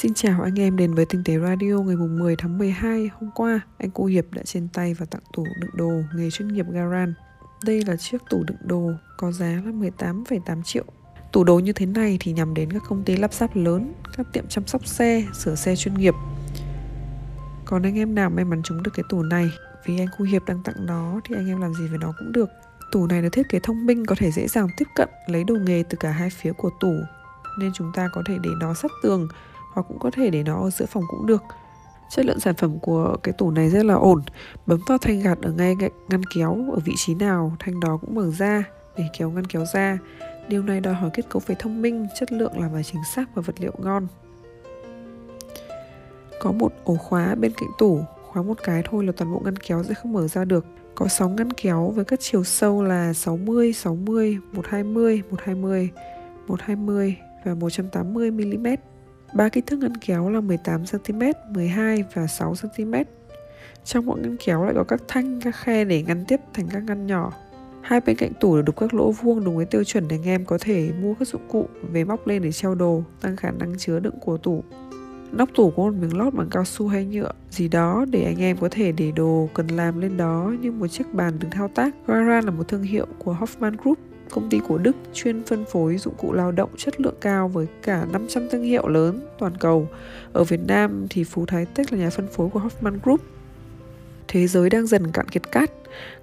Xin chào anh em đến với Tinh tế Radio ngày 10 tháng 12 Hôm qua, anh cô Hiệp đã trên tay và tặng tủ đựng đồ nghề chuyên nghiệp Garan. Đây là chiếc tủ đựng đồ có giá là 18,8 triệu. Tủ đồ như thế này thì nhằm đến các công ty lắp ráp lớn, các tiệm chăm sóc xe, sửa xe chuyên nghiệp. Còn anh em nào may mắn trúng được cái tủ này Vì anh cô Hiệp đang tặng nó thì anh em làm gì với nó cũng được. Tủ này được thiết kế thông minh có thể dễ dàng tiếp cận lấy đồ nghề từ cả hai phía của tủ nên chúng ta có thể để nó sát tường hoặc cũng có thể để nó ở giữa phòng cũng được. Chất lượng sản phẩm của cái tủ này rất là ổn. Bấm vào thanh gạt ở ngay ngăn kéo ở vị trí nào thanh đó cũng mở ra để kéo ngăn kéo ra. Điều này đòi hỏi kết cấu phải thông minh chất lượng làm phải chính xác và vật liệu ngon. Có một ổ khóa bên cạnh tủ khóa một cái thôi là toàn bộ ngăn kéo sẽ không mở ra được. Có 6 ngăn kéo với các chiều sâu là 60, 60, 120, 120, 120 và 180 mm. Ba kích thước ngăn kéo là 18 cm, 12 và 6 cm. Trong mỗi ngăn kéo lại có các thanh, các khe để ngăn tiếp thành các ngăn nhỏ. Hai bên cạnh tủ được đục các lỗ vuông đúng với tiêu chuẩn để anh em có thể mua các dụng cụ về móc lên để treo đồ, tăng khả năng chứa đựng của tủ. Nóc tủ có một miếng lót bằng cao su hay nhựa gì đó để anh em có thể để đồ cần làm lên đó như một chiếc bàn đứng thao tác. Gara là một thương hiệu của Hoffman Group công ty của Đức chuyên phân phối dụng cụ lao động chất lượng cao với cả 500 thương hiệu lớn toàn cầu. Ở Việt Nam thì Phú Thái Tech là nhà phân phối của Hoffman Group. Thế giới đang dần cạn kiệt cát.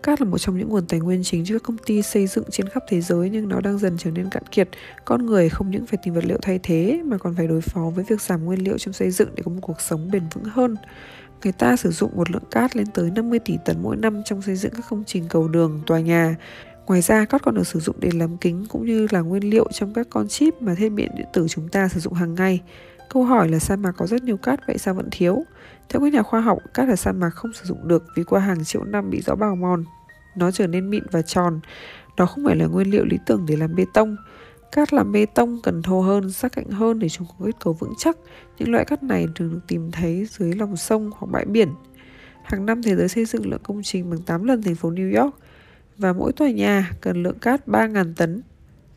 Cát là một trong những nguồn tài nguyên chính cho các công ty xây dựng trên khắp thế giới nhưng nó đang dần trở nên cạn kiệt. Con người không những phải tìm vật liệu thay thế mà còn phải đối phó với việc giảm nguyên liệu trong xây dựng để có một cuộc sống bền vững hơn. Người ta sử dụng một lượng cát lên tới 50 tỷ tấn mỗi năm trong xây dựng các công trình cầu đường, tòa nhà. Ngoài ra, cát còn được sử dụng để làm kính cũng như là nguyên liệu trong các con chip mà thiết bị điện tử chúng ta sử dụng hàng ngày. Câu hỏi là sa mạc có rất nhiều cát vậy sao vẫn thiếu? Theo các nhà khoa học, cát ở sa mạc không sử dụng được vì qua hàng triệu năm bị gió bào mòn. Nó trở nên mịn và tròn. Đó không phải là nguyên liệu lý tưởng để làm bê tông. Cát làm bê tông cần thô hơn, sắc cạnh hơn để chúng có kết cấu vững chắc. Những loại cát này thường được tìm thấy dưới lòng sông hoặc bãi biển. Hàng năm thế giới xây dựng lượng công trình bằng 8 lần thành phố New York và mỗi tòa nhà cần lượng cát 3.000 tấn.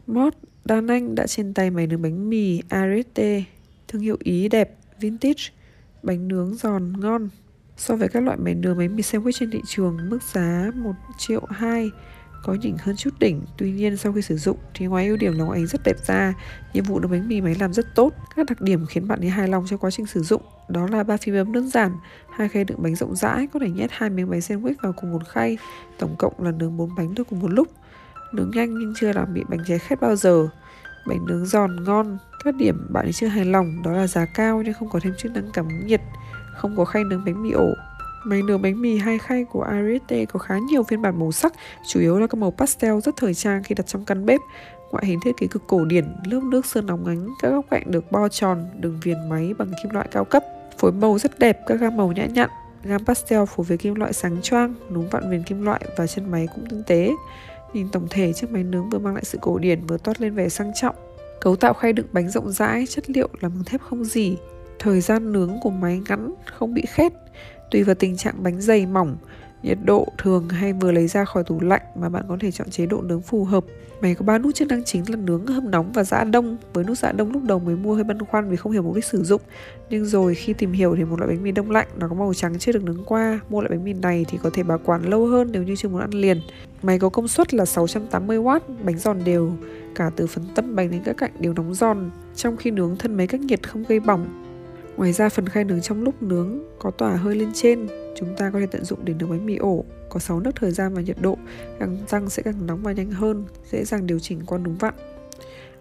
Mod Đan Anh đã trên tay máy nướng bánh mì Arete, thương hiệu Ý đẹp, vintage, bánh nướng giòn ngon. So với các loại máy nướng bánh mì sandwich trên thị trường, mức giá 1 triệu 2 có nhỉnh hơn chút đỉnh. Tuy nhiên sau khi sử dụng thì ngoài ưu điểm là ánh rất đẹp da, nhiệm vụ nướng bánh mì máy làm rất tốt. Các đặc điểm khiến bạn ấy hài lòng trong quá trình sử dụng đó là ba phím bấm đơn giản, hai khay đựng bánh rộng rãi, có thể nhét hai miếng bánh sandwich vào cùng một khay, tổng cộng là nướng bốn bánh được cùng một lúc. Nướng nhanh nhưng chưa làm bị bánh cháy khét bao giờ. Bánh nướng giòn ngon. Các điểm bạn ấy chưa hài lòng đó là giá cao nhưng không có thêm chức năng cảm nhiệt, không có khay nướng bánh mì ổ, Máy nướng bánh mì hai khay của Arete có khá nhiều phiên bản màu sắc, chủ yếu là các màu pastel rất thời trang khi đặt trong căn bếp. Ngoại hình thiết kế cực cổ điển, lớp nước sơn nóng ánh, các góc cạnh được bo tròn, đường viền máy bằng kim loại cao cấp. Phối màu rất đẹp, các gam màu nhã nhặn, gam pastel phủ với kim loại sáng choang, núm vặn viền kim loại và chân máy cũng tinh tế. Nhìn tổng thể chiếc máy nướng vừa mang lại sự cổ điển vừa toát lên vẻ sang trọng. Cấu tạo khay đựng bánh rộng rãi, chất liệu là bằng thép không gì. Thời gian nướng của máy ngắn, không bị khét. Tùy vào tình trạng bánh dày mỏng, nhiệt độ thường hay vừa lấy ra khỏi tủ lạnh mà bạn có thể chọn chế độ nướng phù hợp. Máy có ba nút chức năng chính là nướng hâm nóng và giã đông. Với nút giã đông lúc đầu mới mua hơi băn khoăn vì không hiểu mục đích sử dụng. Nhưng rồi khi tìm hiểu thì một loại bánh mì đông lạnh nó có màu trắng chưa được nướng qua. Mua loại bánh mì này thì có thể bảo quản lâu hơn nếu như chưa muốn ăn liền. Máy có công suất là 680W, bánh giòn đều, cả từ phần tâm bánh đến các cạnh đều nóng giòn. Trong khi nướng thân máy cách nhiệt không gây bỏng, Ngoài ra phần khay nướng trong lúc nướng có tỏa hơi lên trên, chúng ta có thể tận dụng để nướng bánh mì ổ, có 6 nấc thời gian và nhiệt độ, càng tăng sẽ càng nóng và nhanh hơn, dễ dàng điều chỉnh quan đúng vặn.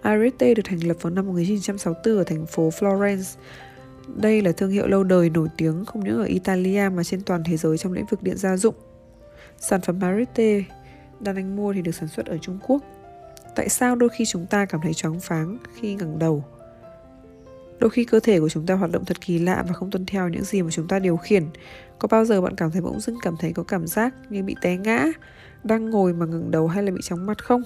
Arete được thành lập vào năm 1964 ở thành phố Florence. Đây là thương hiệu lâu đời nổi tiếng không những ở Italia mà trên toàn thế giới trong lĩnh vực điện gia dụng. Sản phẩm Arete đang anh mua thì được sản xuất ở Trung Quốc. Tại sao đôi khi chúng ta cảm thấy choáng váng khi ngẩng đầu Đôi khi cơ thể của chúng ta hoạt động thật kỳ lạ và không tuân theo những gì mà chúng ta điều khiển. Có bao giờ bạn cảm thấy bỗng dưng cảm thấy có cảm giác như bị té ngã, đang ngồi mà ngẩng đầu hay là bị chóng mặt không?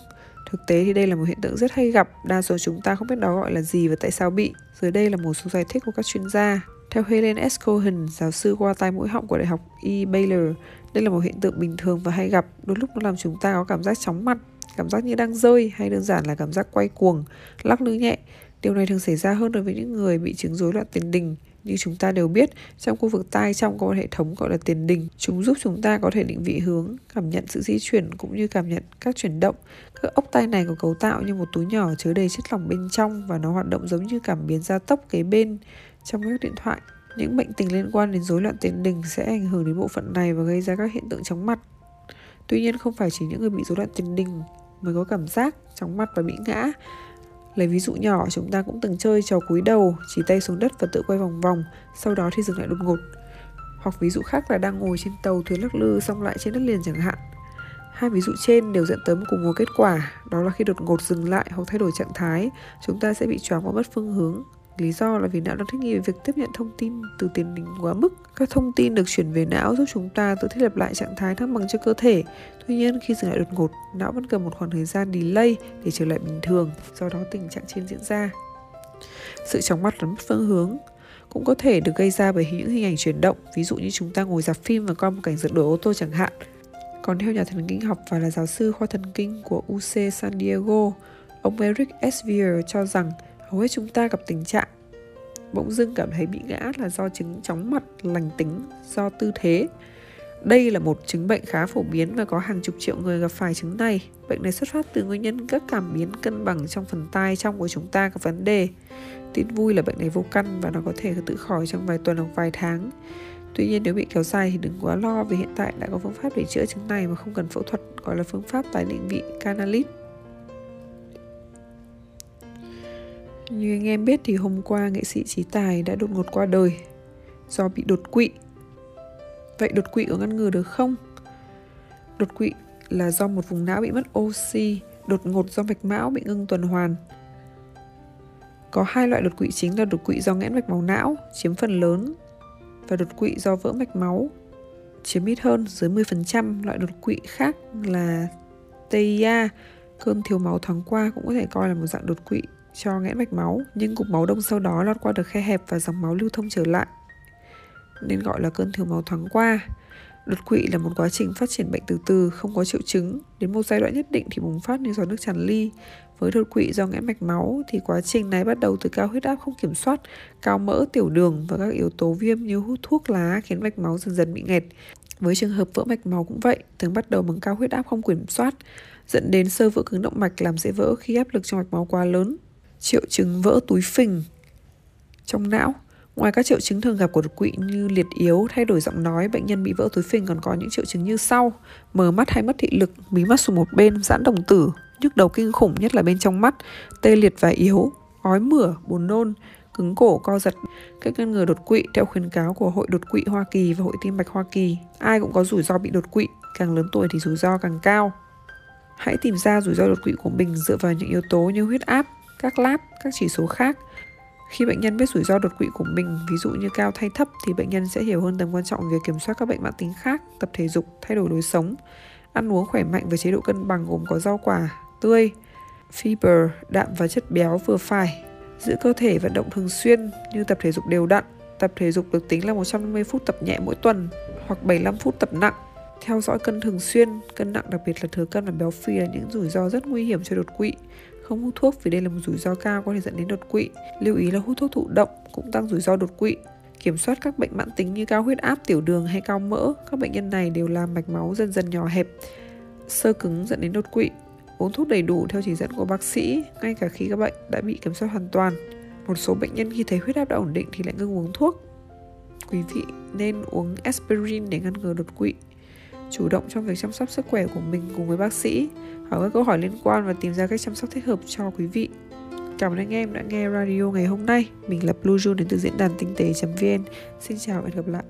Thực tế thì đây là một hiện tượng rất hay gặp, đa số chúng ta không biết đó gọi là gì và tại sao bị. Dưới đây là một số giải thích của các chuyên gia. Theo Helen S. Cohen, giáo sư khoa tai mũi họng của Đại học E. Baylor, đây là một hiện tượng bình thường và hay gặp, đôi lúc nó làm chúng ta có cảm giác chóng mặt, cảm giác như đang rơi hay đơn giản là cảm giác quay cuồng, lắc lư nhẹ Điều này thường xảy ra hơn đối với những người bị chứng rối loạn tiền đình. Như chúng ta đều biết, trong khu vực tai trong có một hệ thống gọi là tiền đình. Chúng giúp chúng ta có thể định vị hướng, cảm nhận sự di chuyển cũng như cảm nhận các chuyển động. Các ốc tai này có cấu tạo như một túi nhỏ chứa đầy chất lỏng bên trong và nó hoạt động giống như cảm biến gia tốc kế bên trong các điện thoại. Những bệnh tình liên quan đến rối loạn tiền đình sẽ ảnh hưởng đến bộ phận này và gây ra các hiện tượng chóng mặt. Tuy nhiên không phải chỉ những người bị rối loạn tiền đình mới có cảm giác chóng mặt và bị ngã Lấy ví dụ nhỏ, chúng ta cũng từng chơi trò cúi đầu, chỉ tay xuống đất và tự quay vòng vòng, sau đó thì dừng lại đột ngột. Hoặc ví dụ khác là đang ngồi trên tàu thuyền lắc lư xong lại trên đất liền chẳng hạn. Hai ví dụ trên đều dẫn tới một cùng một kết quả, đó là khi đột ngột dừng lại hoặc thay đổi trạng thái, chúng ta sẽ bị choáng và mất phương hướng, Lý do là vì não đang thích nghi với việc tiếp nhận thông tin từ tiền đình quá mức. Các thông tin được chuyển về não giúp chúng ta tự thiết lập lại trạng thái thăng bằng cho cơ thể. Tuy nhiên, khi dừng lại đột ngột, não vẫn cần một khoảng thời gian delay để trở lại bình thường, do đó tình trạng trên diễn ra. Sự chóng mặt là mất phương hướng cũng có thể được gây ra bởi những hình ảnh chuyển động, ví dụ như chúng ta ngồi dạp phim và coi một cảnh rượt đuổi ô tô chẳng hạn. Còn theo nhà thần kinh học và là giáo sư khoa thần kinh của UC San Diego, ông Eric Esvier cho rằng hầu hết chúng ta gặp tình trạng bỗng dưng cảm thấy bị ngã là do chứng chóng mặt, lành tính, do tư thế đây là một chứng bệnh khá phổ biến và có hàng chục triệu người gặp phải chứng này. Bệnh này xuất phát từ nguyên nhân các cảm biến cân bằng trong phần tai, trong của chúng ta có vấn đề. Tin vui là bệnh này vô căn và nó có thể tự khỏi trong vài tuần hoặc vài tháng. Tuy nhiên nếu bị kéo dài thì đừng quá lo vì hiện tại đã có phương pháp để chữa chứng này mà không cần phẫu thuật, gọi là phương pháp tái định vị Canalit. Như anh em biết thì hôm qua nghệ sĩ Trí Tài đã đột ngột qua đời do bị đột quỵ. Vậy đột quỵ có ngăn ngừa được không? Đột quỵ là do một vùng não bị mất oxy, đột ngột do mạch máu bị ngưng tuần hoàn. Có hai loại đột quỵ chính là đột quỵ do nghẽn mạch máu não, chiếm phần lớn, và đột quỵ do vỡ mạch máu, chiếm ít hơn, dưới 10%. Loại đột quỵ khác là TIA, cơn thiếu máu thoáng qua cũng có thể coi là một dạng đột quỵ cho nghẽn mạch máu, nhưng cục máu đông sau đó lọt qua được khe hẹp và dòng máu lưu thông trở lại, nên gọi là cơn thiếu máu thoáng qua. Đột quỵ là một quá trình phát triển bệnh từ từ, không có triệu chứng. Đến một giai đoạn nhất định thì bùng phát như giọt nước tràn ly. Với đột quỵ do nghẽn mạch máu thì quá trình này bắt đầu từ cao huyết áp không kiểm soát, cao mỡ, tiểu đường và các yếu tố viêm như hút thuốc lá khiến mạch máu dần dần bị nghẹt. Với trường hợp vỡ mạch máu cũng vậy, thường bắt đầu bằng cao huyết áp không kiểm soát, dẫn đến sơ vỡ cứng động mạch làm dễ vỡ khi áp lực trong mạch máu quá lớn triệu chứng vỡ túi phình trong não. Ngoài các triệu chứng thường gặp của đột quỵ như liệt yếu, thay đổi giọng nói, bệnh nhân bị vỡ túi phình còn có những triệu chứng như sau: mờ mắt hay mất thị lực, mí mắt xuống một bên, giãn đồng tử, nhức đầu kinh khủng nhất là bên trong mắt, tê liệt và yếu, ói mửa, buồn nôn, cứng cổ, co giật. Cách ngăn ngừa đột quỵ theo khuyến cáo của Hội đột quỵ Hoa Kỳ và Hội tim mạch Hoa Kỳ. Ai cũng có rủi ro bị đột quỵ, càng lớn tuổi thì rủi ro càng cao. Hãy tìm ra rủi ro đột quỵ của mình dựa vào những yếu tố như huyết áp, các lab, các chỉ số khác. Khi bệnh nhân biết rủi ro đột quỵ của mình, ví dụ như cao thay thấp thì bệnh nhân sẽ hiểu hơn tầm quan trọng việc kiểm soát các bệnh mãn tính khác, tập thể dục, thay đổi lối sống, ăn uống khỏe mạnh với chế độ cân bằng gồm có rau quả tươi, fiber, đạm và chất béo vừa phải, giữ cơ thể vận động thường xuyên như tập thể dục đều đặn, tập thể dục được tính là 150 phút tập nhẹ mỗi tuần hoặc 75 phút tập nặng. Theo dõi cân thường xuyên, cân nặng đặc biệt là thừa cân và béo phì là những rủi ro rất nguy hiểm cho đột quỵ. Không hút thuốc vì đây là một rủi ro cao có thể dẫn đến đột quỵ. Lưu ý là hút thuốc thụ động cũng tăng rủi ro đột quỵ. Kiểm soát các bệnh mãn tính như cao huyết áp, tiểu đường hay cao mỡ, các bệnh nhân này đều làm mạch máu dần dần nhỏ hẹp, sơ cứng dẫn đến đột quỵ. Uống thuốc đầy đủ theo chỉ dẫn của bác sĩ, ngay cả khi các bệnh đã bị kiểm soát hoàn toàn. Một số bệnh nhân khi thấy huyết áp đã ổn định thì lại ngưng uống thuốc. Quý vị nên uống aspirin để ngăn ngừa đột quỵ. Chủ động trong việc chăm sóc sức khỏe của mình cùng với bác sĩ, hỏi các câu hỏi liên quan và tìm ra cách chăm sóc thích hợp cho quý vị. Cảm ơn anh em đã nghe radio ngày hôm nay. Mình là Blue June đến từ diễn đàn tinh tế.vn. Xin chào và hẹn gặp lại.